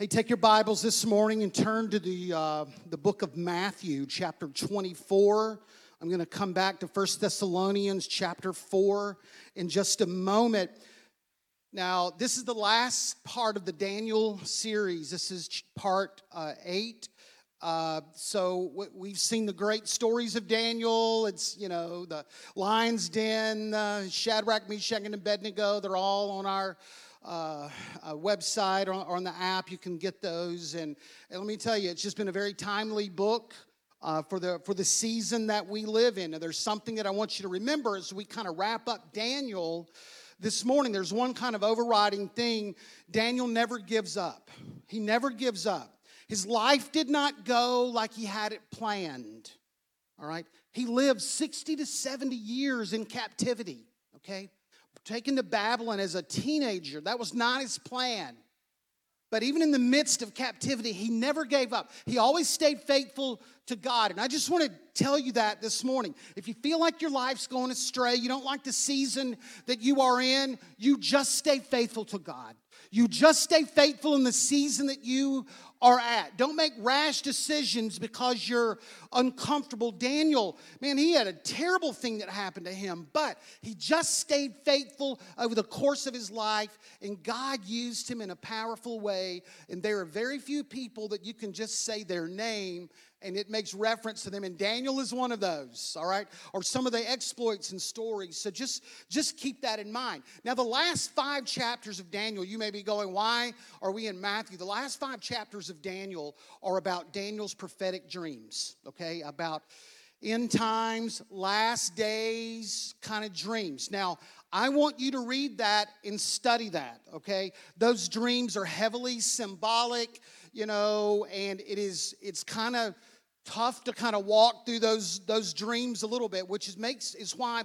Hey, take your Bibles this morning and turn to the, uh, the book of Matthew, chapter 24. I'm going to come back to 1 Thessalonians, chapter 4, in just a moment. Now, this is the last part of the Daniel series. This is part uh, 8. Uh, so we've seen the great stories of Daniel. It's, you know, the lion's den, uh, Shadrach, Meshach, and Abednego. They're all on our uh, website or, on the app. You can get those. And, and, let me tell you, it's just been a very timely book. Uh, for the for the season that we live in, and there's something that I want you to remember as we kind of wrap up Daniel this morning. There's one kind of overriding thing: Daniel never gives up. He never gives up. His life did not go like he had it planned. All right, he lived 60 to 70 years in captivity. Okay, taken to Babylon as a teenager. That was not his plan. But even in the midst of captivity, he never gave up. He always stayed faithful to God. And I just want to tell you that this morning. If you feel like your life's going astray, you don't like the season that you are in, you just stay faithful to God. You just stay faithful in the season that you are at. Don't make rash decisions because you're uncomfortable. Daniel, man, he had a terrible thing that happened to him, but he just stayed faithful over the course of his life, and God used him in a powerful way. And there are very few people that you can just say their name and it makes reference to them. And daniel is one of those all right? Or some of the exploits and stories. So just just keep that in mind. Now the last five chapters of daniel you may be going why are we in matthew? The last five chapters of daniel are about daniel's prophetic dreams okay? About end times last days kind of dreams. Now I want you to read that and study that, okay? Those dreams are heavily symbolic, you know, and it is it's kind of tough to kind of walk through those those dreams a little bit, which is makes is why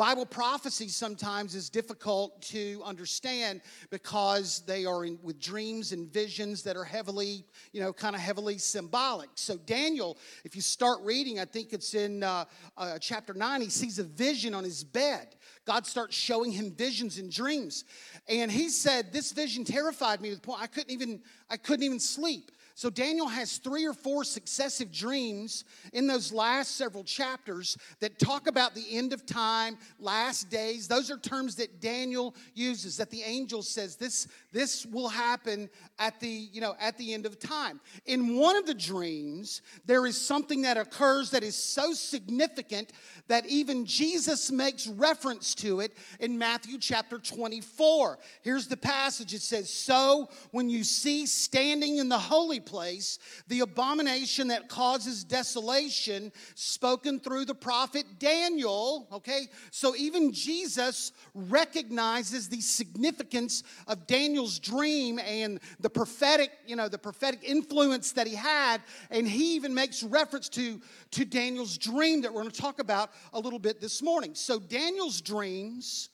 Bible prophecy sometimes is difficult to understand because they are in, with dreams and visions that are heavily, you know, kind of heavily symbolic. So, Daniel, if you start reading, I think it's in uh, uh, chapter 9, he sees a vision on his bed. God starts showing him visions and dreams. And he said, This vision terrified me to the point I couldn't even, I couldn't even sleep. So Daniel has three or four successive dreams in those last several chapters that talk about the end of time, last days. Those are terms that Daniel uses that the angel says this this will happen at the, you know, at the end of time. In one of the dreams, there is something that occurs that is so significant that even Jesus makes reference to it in Matthew chapter 24. Here's the passage. It says, "So when you see standing in the holy place, the abomination that causes desolation, spoken through the prophet Daniel. Okay, so even Jesus recognizes the significance of Daniel's dream and the prophetic, you know, the prophetic influence that he had, and he even makes reference to, to Daniel's dream that we're going to talk about a little bit this morning. So Daniel's dreams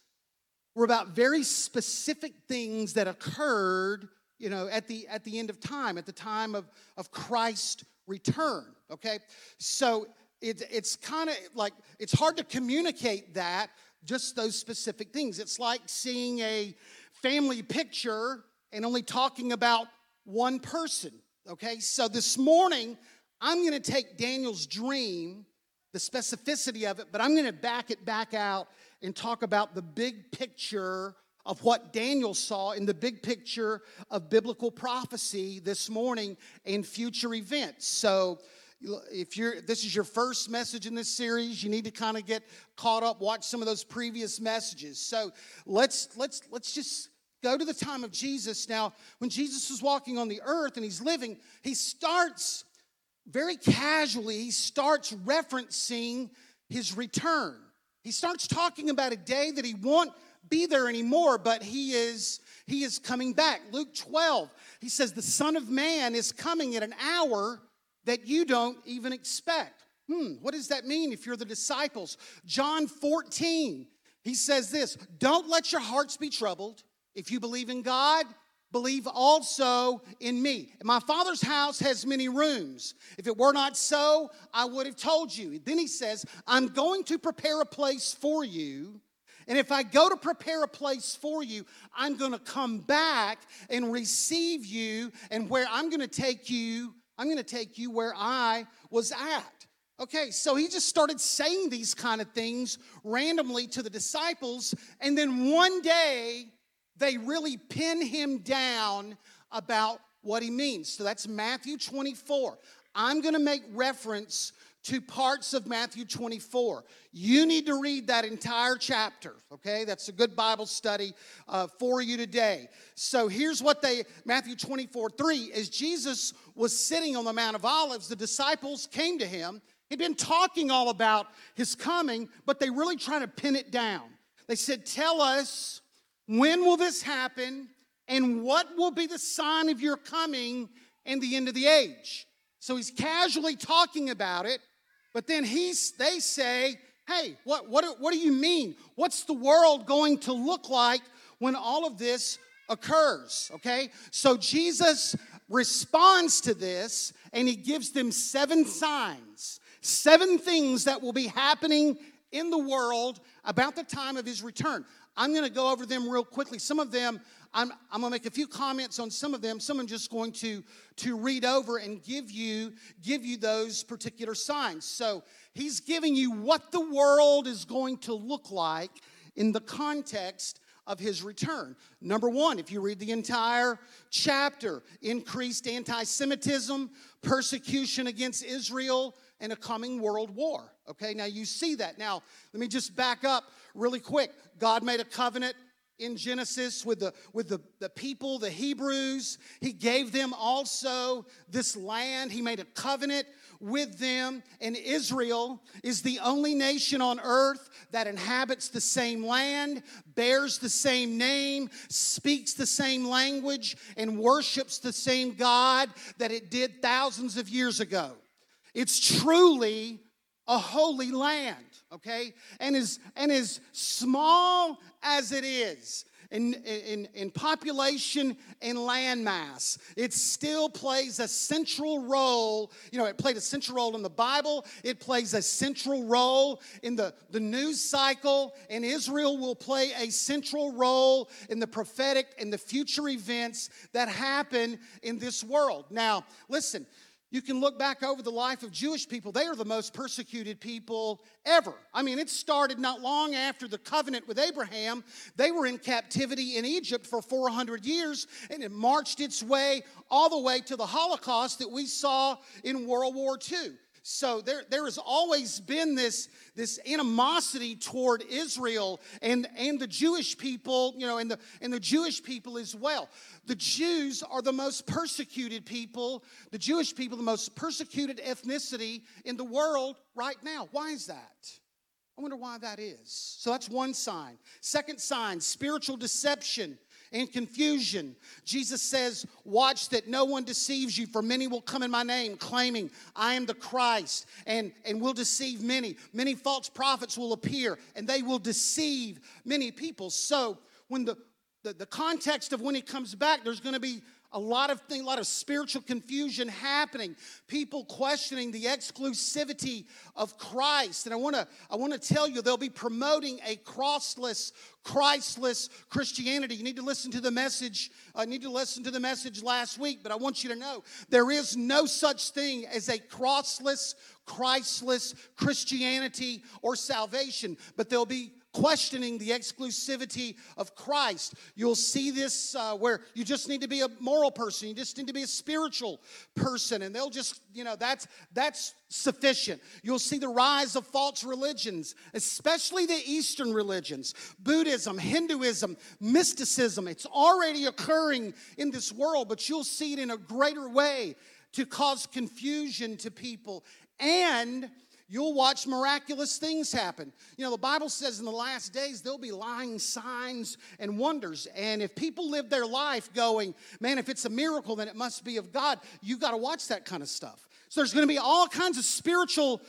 were about very specific things that occurred you know, at the at the end of time, at the time of, of Christ's return. Okay? So it, it's kind of like it's hard to communicate that, just those specific things. It's like seeing a family picture and only talking about one person. Okay, so this morning I'm gonna take Daniel's dream, the specificity of it, but I'm gonna back it back out and talk about the big picture of what Daniel saw in the big picture of biblical prophecy this morning and future events. So, if you're this is your first message in this series you need to kind of get caught up watch some of those previous messages. So let's let's let's just go to the time of jesus. Now when jesus was walking on the earth and he's living he starts very casually he starts referencing his return. He starts talking about a day that he won't be there anymore, but he is he is coming back. Luke 12, he says the son of man is coming at an hour that you don't even expect. Hmm, what does that mean if you're the disciples? John 14, he says this, don't let your hearts be troubled. If you believe in God, believe also in me. My Father's house has many rooms. If it were not so, I would have told you. Then he says, I'm going to prepare a place for you. And if I go to prepare a place for you, I'm going to come back and receive you. And where I'm going to take you, I'm going to take you where I was at. Okay, so he just started saying these kind of things randomly to the disciples. And then one day, they really pin him down about what he means. So that's Matthew 24. I'm going to make reference to parts of Matthew 24. You need to read that entire chapter, okay? That's a good Bible study uh, for you today. So here's what they, Matthew 24 3, as Jesus was sitting on the Mount of Olives, the disciples came to him. He'd been talking all about his coming, but they really trying to pin it down. They said, Tell us when will this happen? And what will be the sign of your coming and the end of the age? So he's casually talking about it, but then he's, they say, Hey, what, what, what do you mean? What's the world going to look like when all of this occurs? Okay, so Jesus responds to this and he gives them seven signs, seven things that will be happening in the world about the time of his return. I'm going to go over them real quickly. Some of them, I'm, I'm going to make a few comments on some of them. Some I'm just going to, to read over and give you, give you those particular signs. So he's giving you what the world is going to look like in the context of his return. Number one, if you read the entire chapter, increased anti Semitism, persecution against Israel, and a coming world war. Okay, now you see that. Now, let me just back up really quick. God made a covenant in Genesis with the with the, the people, the Hebrews. He gave them also this land. He made a covenant with them, and Israel is the only nation on earth that inhabits the same land, bears the same name, speaks the same language, and worships the same God that it did thousands of years ago. It's truly a holy land, okay? And as, and as small as it is, in, in, in population and landmass. It still plays a central role. You know, it played a central role in the Bible, it plays a central role in the, the news cycle, and Israel will play a central role in the prophetic and the future events that happen in this world. Now, listen, you can look back over the life of Jewish people. They are the most persecuted people ever. I mean, it started not long after the covenant with Abraham. They were in captivity in Egypt for 400 years, and it marched its way all the way to the Holocaust that we saw in World War II. So there, there has always been this, this animosity toward Israel and, and the Jewish people, you know, and the, and the Jewish people as well. The Jews are the most persecuted people, the Jewish people, the most persecuted ethnicity in the world right now. Why is that? I wonder why that is. So that's one sign. Second sign spiritual deception and confusion. Jesus says, Watch that no one deceives you, for many will come in my name, claiming, I am the Christ, and, and will deceive many. Many false prophets will appear, and they will deceive many people. So, when the, the, the context of when he comes back, there's going to be a lot of thing, a lot of spiritual confusion happening. People questioning the exclusivity of Christ. And I want to I want to tell you they'll be promoting a crossless, Christless Christianity. You need to listen to the message. I uh, need to listen to the message last week, but I want you to know there is no such thing as a crossless, Christless Christianity or salvation, but there'll be questioning the exclusivity of Christ. You'll see this uh, where you just need to be a moral person, you just need to be a spiritual person, and they'll just, you know, that's that's sufficient. You'll see the rise of false religions, especially the Eastern religions, Buddhism, Hinduism, mysticism. It's already occurring in this world, but you'll see it in a greater way to cause confusion to people and You'll watch miraculous things happen. You know, the Bible says in the last days there'll be lying signs and wonders. And if people live their life going, man, if it's a miracle, then it must be of God, You've got to watch that kind of stuff. So there's going to be all kinds of spiritual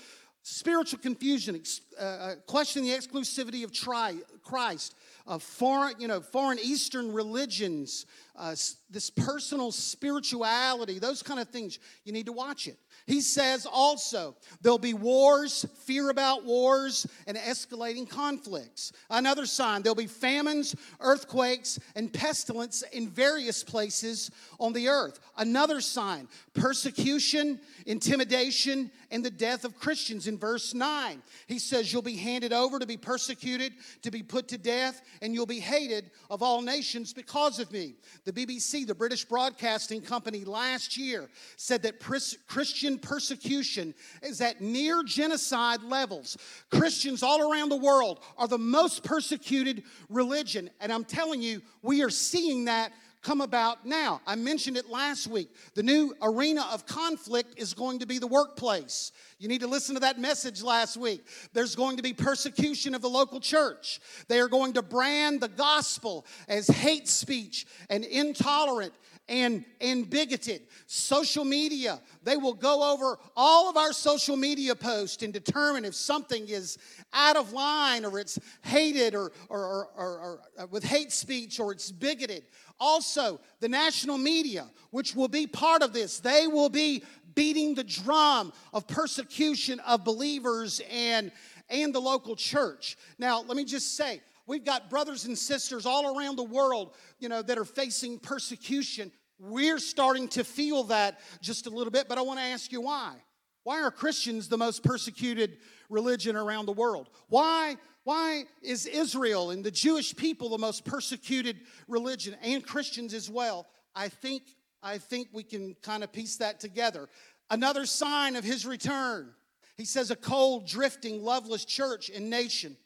spiritual confusion, uh, uh, questioning the exclusivity of tri- Christ, of foreign, you know, foreign Eastern religions, uh, this personal spirituality, those kind of things. You need to watch it. He says also there'll be wars, fear about wars, and escalating conflicts. Another sign there'll be famines, earthquakes, and pestilence in various places on the earth. Another sign persecution, intimidation, and the death of Christians in verse 9. He says, You'll be handed over to be persecuted, to be put to death, and you'll be hated of all nations because of me. The BBC, the British Broadcasting Company, last year said that Christian persecution is at near genocide levels. Christians all around the world are the most persecuted religion. And I'm telling you, we are seeing that come about now. I mentioned it last week. The new arena of conflict is going to be the workplace. You need to listen to that message last week. There's going to be persecution of the local church. They are going to brand the gospel as hate speech and intolerant and, and bigoted. Social media, they will go over all of our social media posts and determine if something is out of line or it's hated or, or, or, or, or uh, with hate speech or it's bigoted. Also, the national media, which will be part of this, they will be beating the drum of persecution of believers and, and the local church. Now, let me just say, we've got brothers and sisters all around the world, you know, that are facing persecution. We're starting to feel that just a little bit, but I want to ask you why. Why are Christians the most persecuted religion around the world? Why why is Israel and the Jewish people the most persecuted religion and Christians as well? I think, I think we can kind of piece that together. Another sign of his return. He says, a cold, drifting, loveless church and nation.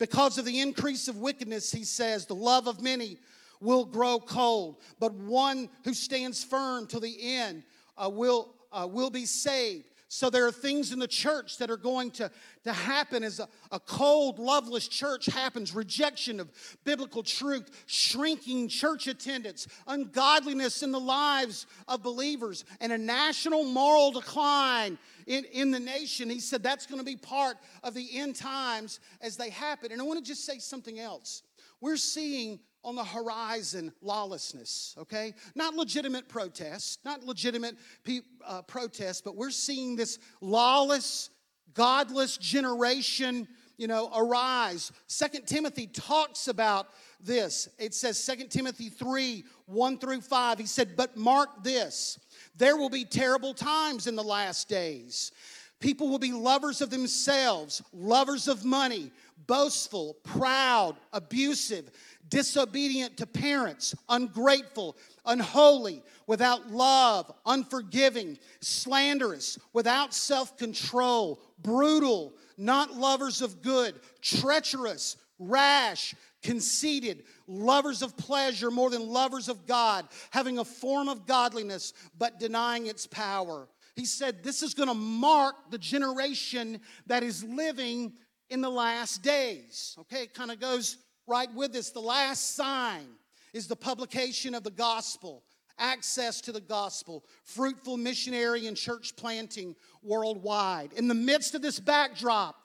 Because of the increase of wickedness, he says, the love of many will grow cold, but one who stands firm to the end uh, will, uh, will be saved. So there are things in the church that are going to, to happen as a, a cold, loveless church happens rejection of biblical truth, shrinking church attendance, ungodliness in the lives of believers, and a national moral decline in, in the nation. He said that's going to be part of the end times as they happen. And I want to just say something else. We're seeing on the horizon lawlessness, okay? Not legitimate protests, not legitimate pe- uh, protests, but we're seeing this lawless, godless generation, you know, arise. Second Timothy talks about this. It says, Second Timothy 3 1 through 5. He said, But mark this there will be terrible times in the last days. People will be lovers of themselves, lovers of money, boastful, proud, abusive disobedient to parents, ungrateful, unholy, without love, unforgiving, slanderous, without self control, brutal, not lovers of good, treacherous, rash, conceited, lovers of pleasure more than lovers of God, having a form of godliness but denying its power. He said this is going to mark the generation that is living in the last days. Okay, it kind of goes right with this. The last sign is the publication of the gospel, access to the gospel, fruitful missionary and church planting worldwide. In the midst of this backdrop,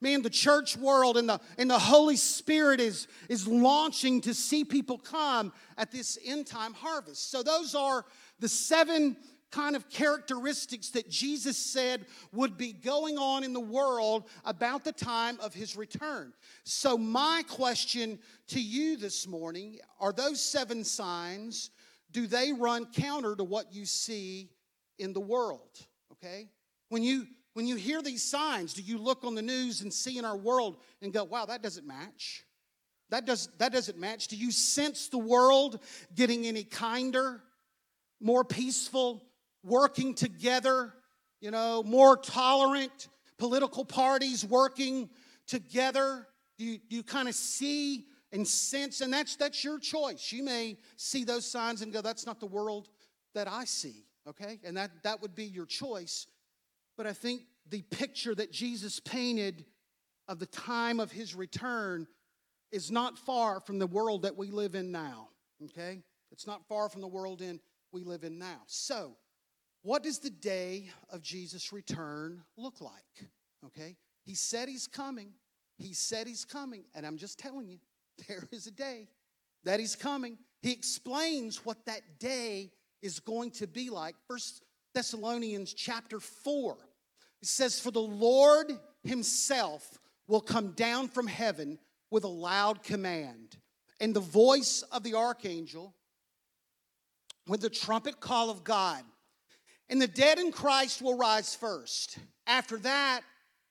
man, the church world and the, and the Holy Spirit is, is launching to see people come at this end time harvest. So, those are the seven kind of characteristics that Jesus said would be going on in the world about the time of his return. So, my question to you this morning are those seven signs, do they run counter to what you see in the world? Okay? When you when you hear these signs, do you look on the news and see in our world and go, wow, that doesn't match? That, does, that doesn't match. Do you sense the world getting any kinder, more peaceful, working together, you know, more tolerant, political parties working together. You, you kind of see and sense, and that's, that's your choice. You may see those signs and go, that's not the world that I see, okay? And that, that would be your choice. But I think the picture that Jesus painted of the time of his return is not far from the world that we live in now. Okay? It's not far from the world in we live in now. So, what does the day of Jesus' return look like? Okay? He said he's coming. He said he's coming. And I'm just telling you, there is a day that he's coming. He explains what that day is going to be like. First Thessalonians chapter 4. It says, For the Lord himself will come down from heaven with a loud command, and the voice of the archangel, with the trumpet call of God. And the dead in Christ will rise first. After that,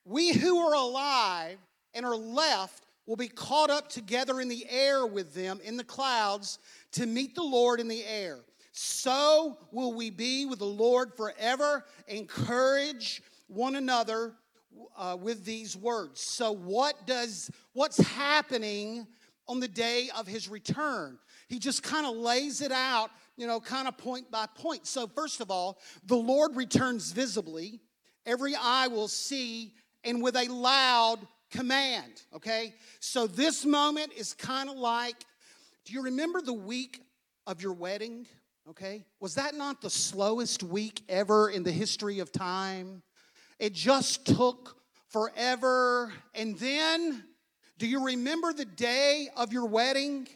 we who are alive and are left will be caught up together in the air with them in the clouds to meet the Lord in the air. So will we be with the Lord forever. Encourage one another uh, with these words. So what does what's happening on the day of his return? He just kind of lays it out, you know, kind of point by point. So first of all, the Lord returns visibly. Every eye will see and with a loud command, okay? So this moment is kind of like do you remember the week of your wedding? Okay? Was that not the slowest week ever in the history of time? It just took forever. And then, do you remember the day of your wedding?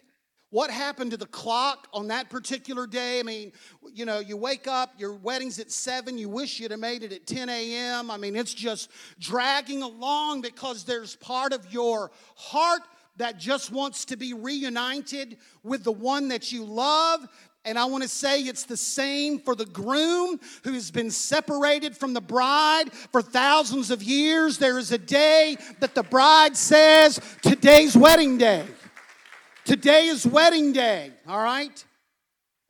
What happened to the clock on that particular day? I mean, you know, you wake up, your wedding's at 7, you wish you'd have made it at 10 a.m. I mean, it's just dragging along because there's part of your heart that just wants to be reunited with the one that you love. And I want to say it's the same for the groom who has been separated from the bride for thousands of years. There is a day that the bride says, Today's wedding day. Today is wedding day, all right?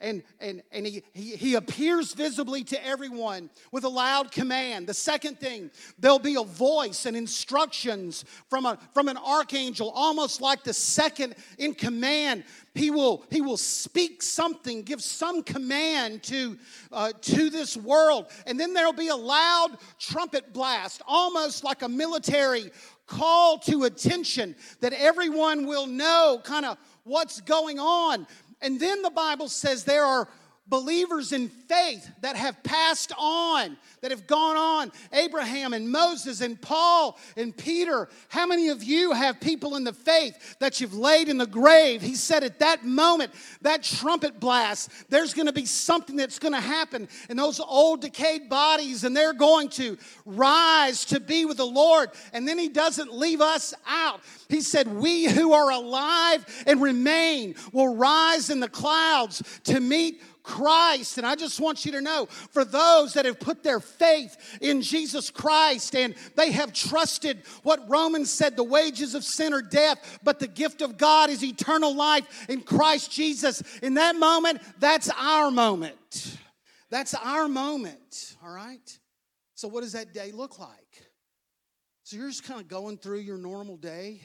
And, and, and he, he, he appears visibly to everyone with a loud command. The second thing, there'll be a voice and instructions from, a, from an archangel, almost like the second in command. He will, he will speak something, give some command to, uh, to this world. And then there'll be a loud trumpet blast, almost like a military call to attention that everyone will know kind of what's going on. And then the Bible says there are believers in faith that have passed on, that have gone on. Abraham and Moses and Paul and Peter. How many of you have people in the faith that you've laid in the grave? He said at that moment, that trumpet blast, there's going to be something that's going to happen in those old decayed bodies, and they're going to rise to be with the Lord. And then he doesn't leave us out. He said, We who are alive and remain will rise in the clouds to meet Christ. And I just want you to know for those that have put their faith in Jesus Christ and they have trusted what Romans said the wages of sin are death, but the gift of God is eternal life in Christ Jesus. In that moment, that's our moment. That's our moment, all right? So, what does that day look like? So, you're just kind of going through your normal day,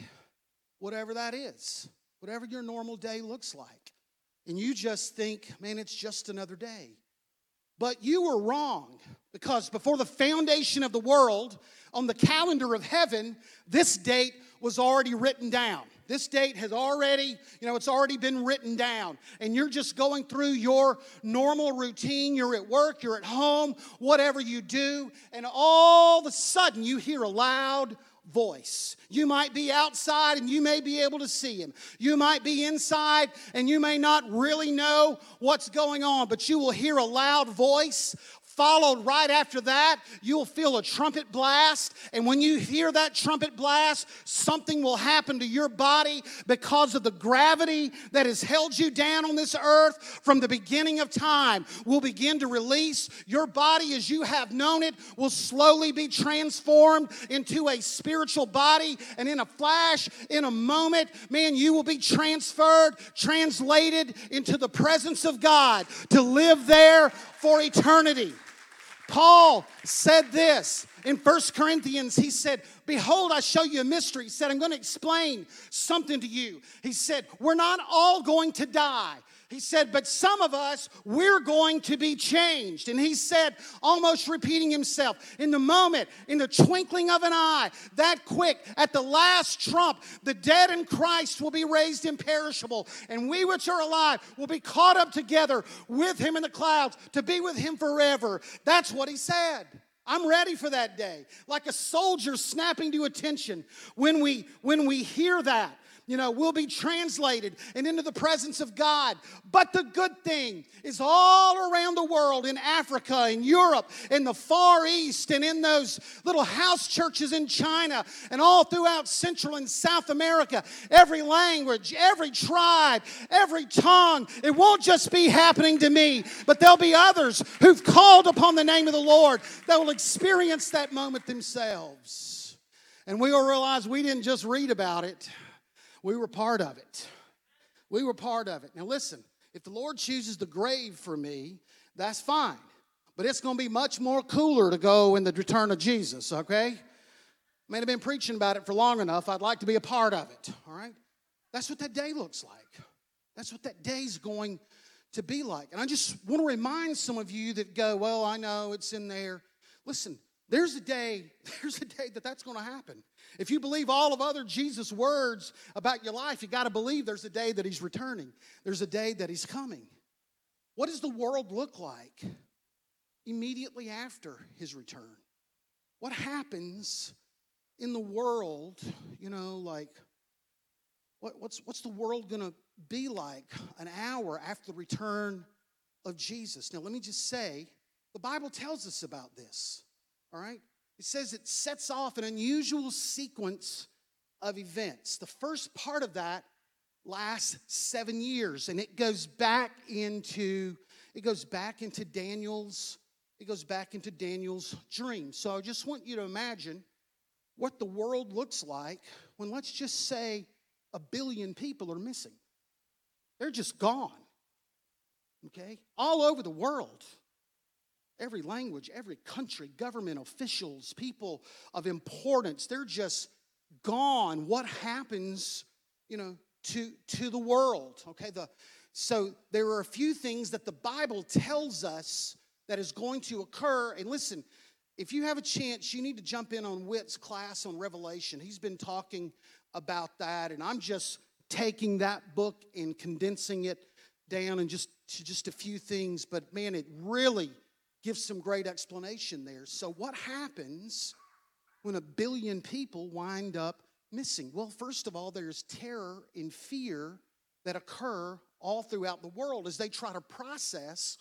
whatever that is, whatever your normal day looks like and you just think, man, it's just another day. But you were wrong because before the foundation of the world, on the calendar of heaven, this date was already written down. This date has already, you know, it's already been written down. And you're just going through your normal routine. You're at work, you're at home, whatever you do. And all of a sudden, you hear a loud voice. You might be outside and you may be able to see him. You might be inside and you may not really know what's going on, but you will hear a loud voice Followed right after that, you'll feel a trumpet blast. And when you hear that trumpet blast, something will happen to your body because of the gravity that has held you down on this earth from the beginning of time. Will begin to release. Your body, as you have known it, will slowly be transformed into a spiritual body. And in a flash, in a moment, man, you will be transferred, translated into the presence of God to live there for eternity. Paul said this in First Corinthians, he said, Behold, I show you a mystery. He said, I'm going to explain something to you. He said, We're not all going to die. He said, But some of us, we're going to be changed. And he said, almost repeating himself, in the moment, in the twinkling of an eye, that quick, at the last trump, the dead in Christ will be raised imperishable, and we which are alive will be caught up together with him in the clouds to be with him forever. That's what he said. I'm ready for that day. Like a soldier snapping to attention when we when we hear that you know, will be translated and into the presence of God. But the good thing is all around the world, in Africa, in Europe, in the Far East, and in those little house churches in China, and all throughout Central and South America, every language, every tribe, every tongue, it won't just be happening to me, but there'll be others who've called upon the name of the Lord that will experience that moment themselves. And we will realize we didn't just read about it. We were part of it. We were part of it. Now, listen, if the Lord chooses the grave for me, that's fine. But it's going to be much more cooler to go in the return of Jesus, okay? I may have been preaching about it for long enough. I'd like to be a part of it, all right? That's what that day looks like. That's what that day's going to be like. And I just want to remind some of you that go, well, I know it's in there. Listen, there's a day, there's a day that that's going to happen. If you believe all of other Jesus' words about your life, you got to believe there's a day that he's returning. There's a day that he's coming. What does the world look like immediately after his return? What happens in the world, you know, like what, what's, what's the world going to be like an hour after the return of Jesus? Now, let me just say, the Bible tells us about this, all right? It says it sets off an unusual sequence of events. The first part of that lasts seven years, and it goes back into it goes back into Daniel's it goes back into Daniel's dream. So I just want you to imagine what the world looks like when let's just say a billion people are missing. They're just gone. Okay? All over the world every language, every country, government officials, people of importance, they're just gone. What happens, you know, to, to the world? Okay, the, so there are a few things that the Bible tells us that is going to occur. And listen, if you have a chance, you need to jump in on Witt's class on Revelation. He's been talking about that, and I'm just taking that book and condensing it down and just to just a few things. But man, it really gives some great explanation there. So, what happens when a billion people wind up missing? Well, first of all, there's terror and fear that occur all throughout the world as they try to process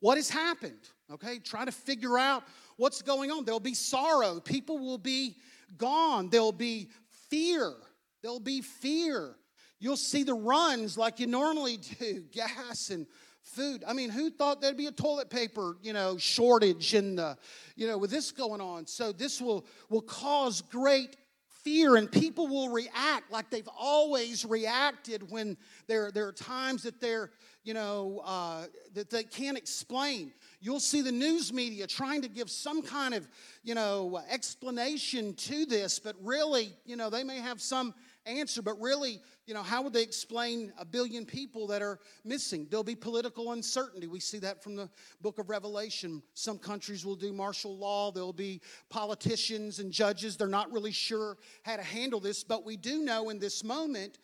what has happened, okay? Try to figure out what's going on. There'll be sorrow, people will be gone, there'll be fear, there'll be fear. You'll see the runs like you normally do, gas and food. I mean, who thought there'd be a toilet paper, you know, shortage in the, you know, with this going on? So this will will cause great fear and people will react like they've always reacted when there, there are times that they're you know uh, that they can't explain you'll see the news media trying to give some kind of you know explanation to this but really you know they may have some answer. But really, you know, how would they explain a billion people that are missing? There'll be political uncertainty. We see that from the book of Revelation. Some countries will do martial law, there'll be politicians and judges. They're not really sure how to handle this. But we do know in this moment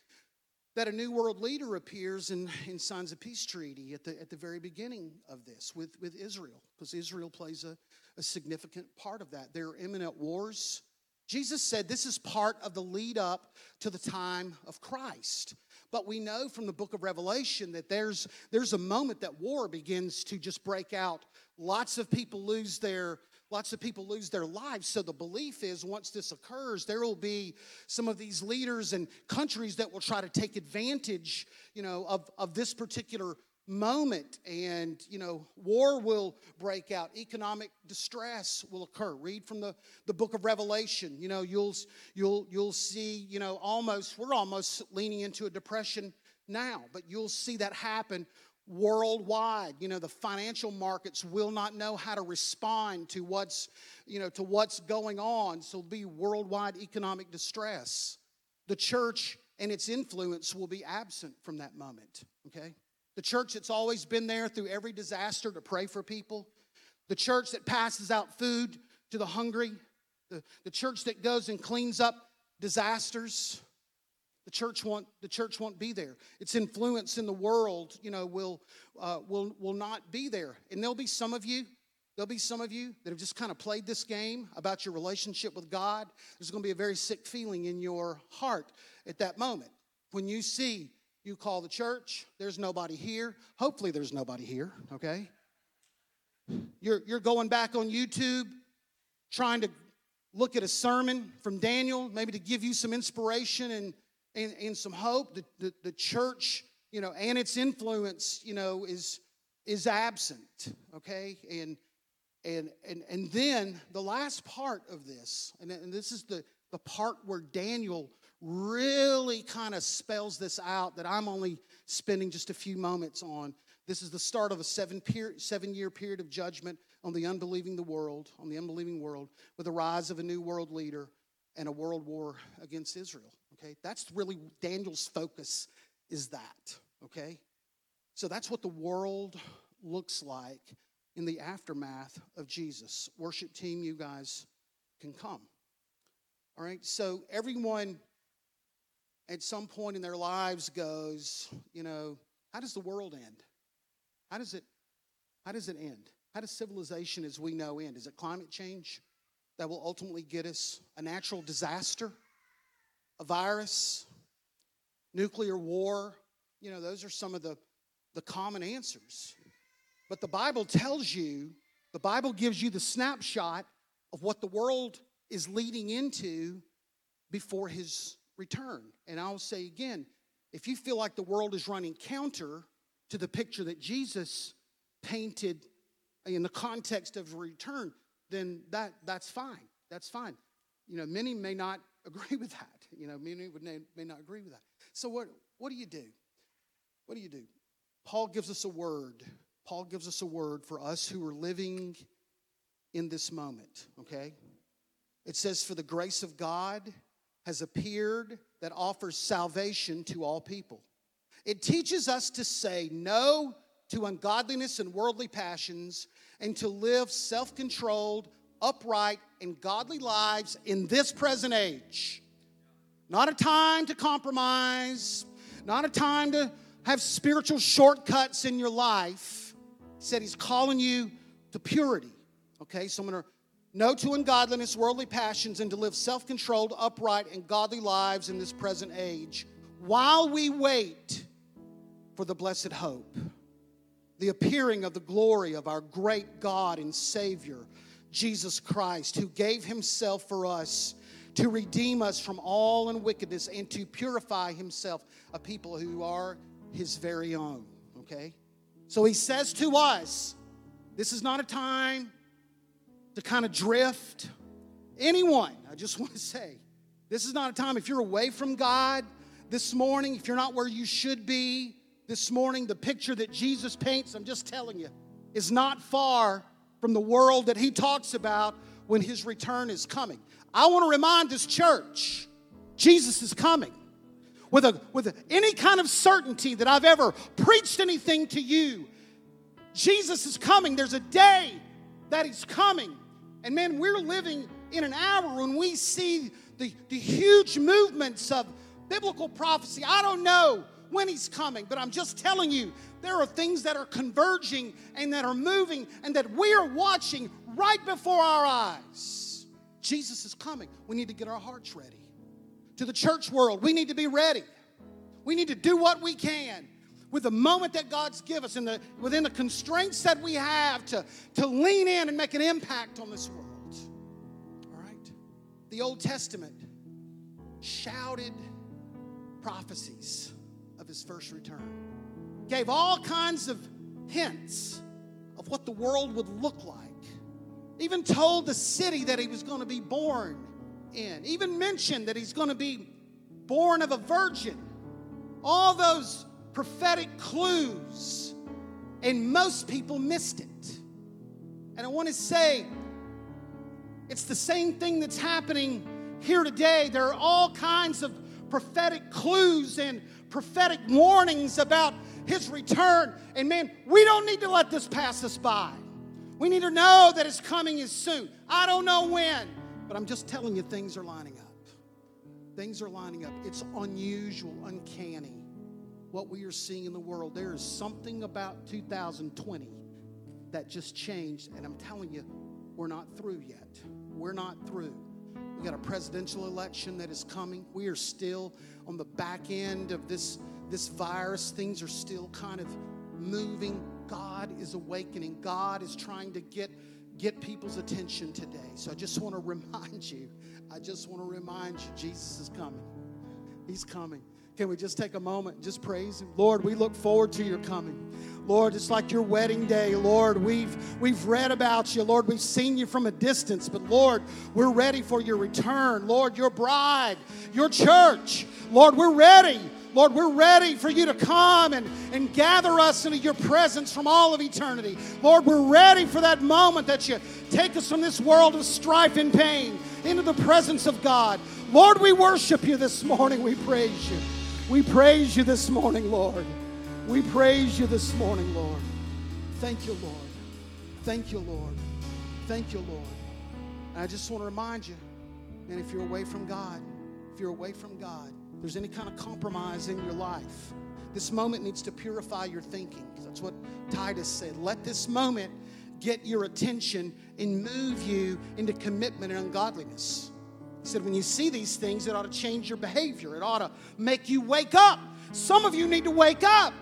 that a new world leader appears in, Signs of Peace Treaty at the, at the very beginning of this with, with Israel, because Israel plays a, a significant part of that. There are imminent wars Jesus said this is part of the lead up to the time of Christ. But we know from the book of Revelation that there's, there's a moment that war begins to just break out. Lots of people lose their lots of people lose their lives. So the belief is once this occurs, there will be some of these leaders and countries that will try to take advantage, you know, of, of this particular moment and you know war will break out economic distress will occur read from the, the book of revelation you know you'll you'll you'll see you know almost we're almost leaning into a depression now but you'll see that happen worldwide. You know, the financial markets will not know how to respond to what's, you know, to what's going on. So be worldwide economic distress. The church and its influence will be absent from that moment, okay? The church that's always been there through every disaster to pray for people. The church that passes out food to the hungry. The, the church that goes and cleans up disasters. The church won't, the church won't be there. Its influence in the world, you know, will, uh, will, will not be there. And there'll be some of you, there'll be some of you that have just kind of played this game about your relationship with God. There's going to be a very sick feeling in your heart at that moment. When you see you call the church, there's nobody here. Hopefully, there's nobody here, okay? You're, you're going back on YouTube trying to look at a sermon from Daniel, maybe to give you some inspiration and and, and some hope. The, the, the church, you know, and its influence, you know, is is absent. Okay, and and and and then the last part of this, and, and this is the the part where Daniel really kind of spells this out that I'm only spending just a few moments on. This is the start of a seven, period, seven year period of judgment on the unbelieving the world, on the unbelieving world, with the rise of a new world leader and a world war against Israel. Okay, that's really Daniel's focus is that. Okay, so that's what the world looks like in the aftermath of Jesus. Worship team, you guys can come. All right, so everyone at some point in their lives goes, you know, how does the world end? How does it how does it end? How does civilization as we know end? Is it climate change that will ultimately get us a natural disaster? a virus, nuclear war. You know, those are some of the, the common answers. But the Bible tells you, the Bible gives you the snapshot of what the world is leading into before his return. And I'll say again, if you feel like the world is running counter to the picture that Jesus painted in the context of return, then that, that's fine. That's fine. You know, many may not agree with that. You know, many would may not agree with that. So what, what do you do? What do you do? Paul gives us a word. Paul gives us a word for us who are living in this moment, okay? It says, For the grace of God has appeared that offers salvation to all people. It teaches us to say no to ungodliness and worldly passions and to live self controlled, upright, and godly lives in this present age. Not a time to compromise, not a time to have spiritual shortcuts in your life. He said he's calling you to purity. Okay, so I'm going to no to ungodliness, worldly passions, and to live self controlled, upright, and godly lives in this present age while we wait for the blessed hope, the appearing of the glory of our great God and Savior Jesus Christ, who gave himself for us to redeem us from all wickedness and to purify himself a people who are his very own. Okay? So he says to us, this is not a time to kind of drift. Anyone, I just want to say, this is not a time if you're away from God this morning, if you're not where you should be this morning, the picture that Jesus paints, I'm just telling you, is not far from the world that he talks about when his return is coming. I want to remind this church Jesus is coming. With, a, with any kind of certainty that I've ever preached anything to you, Jesus is coming. There's a day that he's coming. And man, we're living in an hour when we see the, the huge movements of biblical prophecy. I don't know when he's coming, but I'm just telling you, there are things that are converging and that are moving and that we are watching right before our eyes. Jesus is coming. We need to get our hearts ready. To the church world, we need to be ready. We need to do what we can with the moment that God's given us and the, within the constraints that we have to, to lean in and make an impact on this world. All right? The Old Testament shouted prophecies of his first return gave all kinds of hints of what the world would look like. Even told the city that he was going to be born in. Even mentioned that he's going to be born of a virgin. All those prophetic clues And most people missed it. And I want to say, it's the same thing that's happening here today. There are all kinds of prophetic clues and prophetic warnings about his return. And man, we don't need to let this pass us by. We need to know that his coming is soon. I don't know when, but I'm just telling you, things are lining up. Things are lining up. It's unusual, uncanny what we are seeing in the world. There is something about 2020 that just changed, and I'm telling you, we're not through yet. We're not through. We got a presidential election that is coming. We are still on the back end of this, this virus. Things are still kind of moving. God is awakening. God is trying to get, get people's attention today. So I just want to remind you, I just want to remind you, Jesus is coming. He's coming. Can we just take a moment and just praise Him? Lord, we look forward to your coming. Lord, it's like your wedding day. Lord, we've, we've read about you. Lord, we've seen you from a distance. But Lord, we're ready for your return. Lord, your bride, your church. Lord, we're ready. Lord, we're ready for you to come and, and gather us into your presence from all of eternity. Lord, we're ready for that moment that you take us from this world of strife and pain into the presence of God. Lord, we worship you this morning. We praise you. We praise you this morning, Lord. We praise you this morning, Lord. Thank you, Lord. Thank you, Lord. Thank you, Lord. And I just want to remind you, man, if you're away from God, if you're away from God, there's any kind of compromise in your life, this moment needs to purify your thinking. That's what Titus said. Let this moment get your attention and move you into commitment and ungodliness. He said, when you see these things, it ought to change your behavior. It ought to make you wake up. Some of you need to wake up.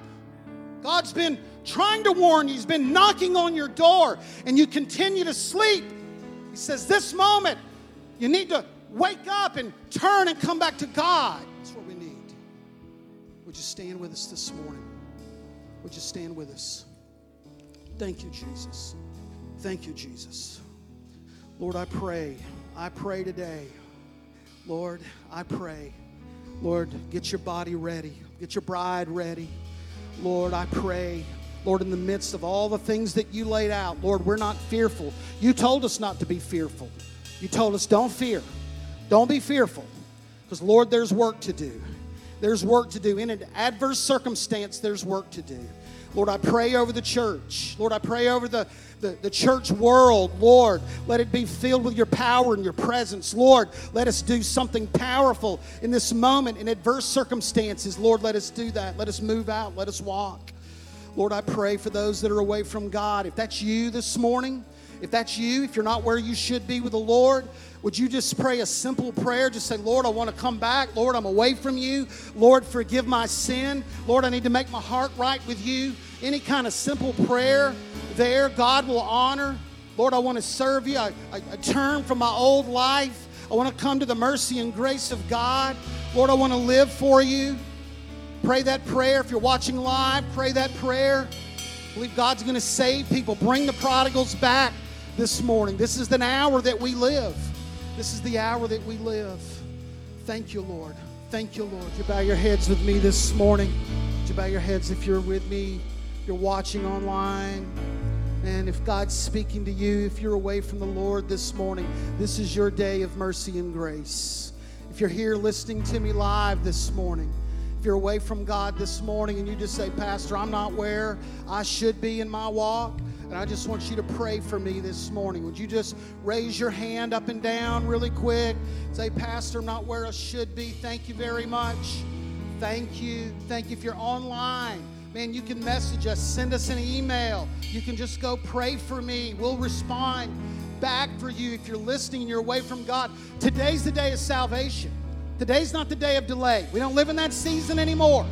God's been trying to warn you, He's been knocking on your door, and you continue to sleep. He says, This moment, you need to wake up and turn and come back to God. That's what we need. Would you stand with us this morning? Would you stand with us? Thank you, Jesus. Thank you, Jesus. Lord, I pray. I pray today. Lord, I pray. Lord, get your body ready, get your bride ready. Lord, I pray, Lord, in the midst of all the things that you laid out, Lord, we're not fearful. You told us not to be fearful. You told us, don't fear. Don't be fearful. Because, Lord, there's work to do. There's work to do. In an adverse circumstance, there's work to do. Lord, I pray over the church. Lord, I pray over the, the, the, church world. Lord, let it be filled with your power and your presence. Lord, let us do something powerful in this moment in adverse circumstances. Lord, let us do that. Let us move out. Let us walk. Lord, I pray for those that are away from God. If that's you this morning, if that's you, if you're not where you should be with the Lord, would you just pray a simple prayer? Just say, Lord, I want to come back. Lord, I'm away from you. Lord, forgive my sin. Lord, I need to make my heart right with you. Any kind of simple prayer there, God will honor. Lord, I want to serve you. I, I, I turn from my old life. I want to come to the mercy and grace of God. Lord, I want to live for you. Pray that prayer. If you're watching live, pray that prayer. I believe God's going to save people. Bring the prodigals back this morning. This is the hour that we live. This is the hour that we live. Thank you, Lord. Thank you, Lord. You bow your heads with me this morning? Would you bow your heads if you're with me? You're watching online. And if God's speaking to you, if you're away from the Lord this morning, this is your day of mercy and grace. If you're here listening to me live this morning, if you're away from God this morning and you just say, Pastor, I'm not where I should be in my walk, and I just want you to pray for me this morning. Would you just raise your hand up and down really quick? Say, Pastor, I'm not where I should be. Thank you very much. Thank you. Thank you. If you're online, man, you can message us, send us an email. You can just go pray for me. We'll respond back for you if you're listening and you're away from God. Today's the day of salvation. Today's not the day of delay. We don't live in that season anymore.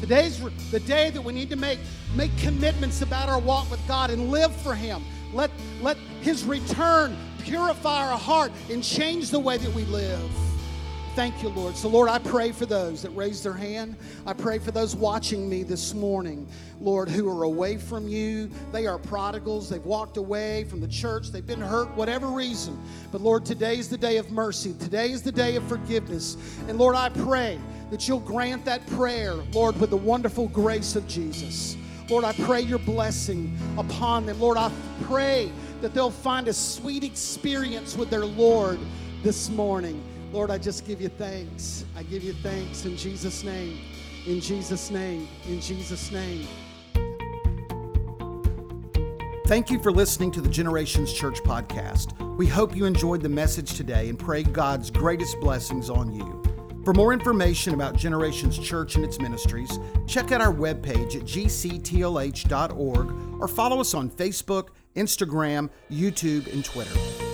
Today's the day that we need to make, make commitments about our walk with God and live for Him. Let, let His return purify our heart and change the way that we live. Thank you, Lord. So, Lord, I pray for those that raise their hand. I pray for those watching me this morning, Lord, who are away from you. They are prodigals. They've walked away from the church. They've been hurt, whatever reason. But, Lord, today is the day of mercy. Today is the day of forgiveness. And, Lord, I pray that you'll grant that prayer, Lord, with the wonderful grace of Jesus. Lord, I pray your blessing upon them. Lord, I pray that they'll find a sweet experience with their Lord this morning. Lord, I just give you thanks. I give you thanks in Jesus' name. In Jesus' name. In Jesus' name. Thank you for listening to the Generations Church podcast. We hope you enjoyed the message today and pray God's greatest blessings on you. For more information about Generations Church and its ministries, check out our webpage at gctlh.org or follow us on Facebook, Instagram, YouTube, and Twitter.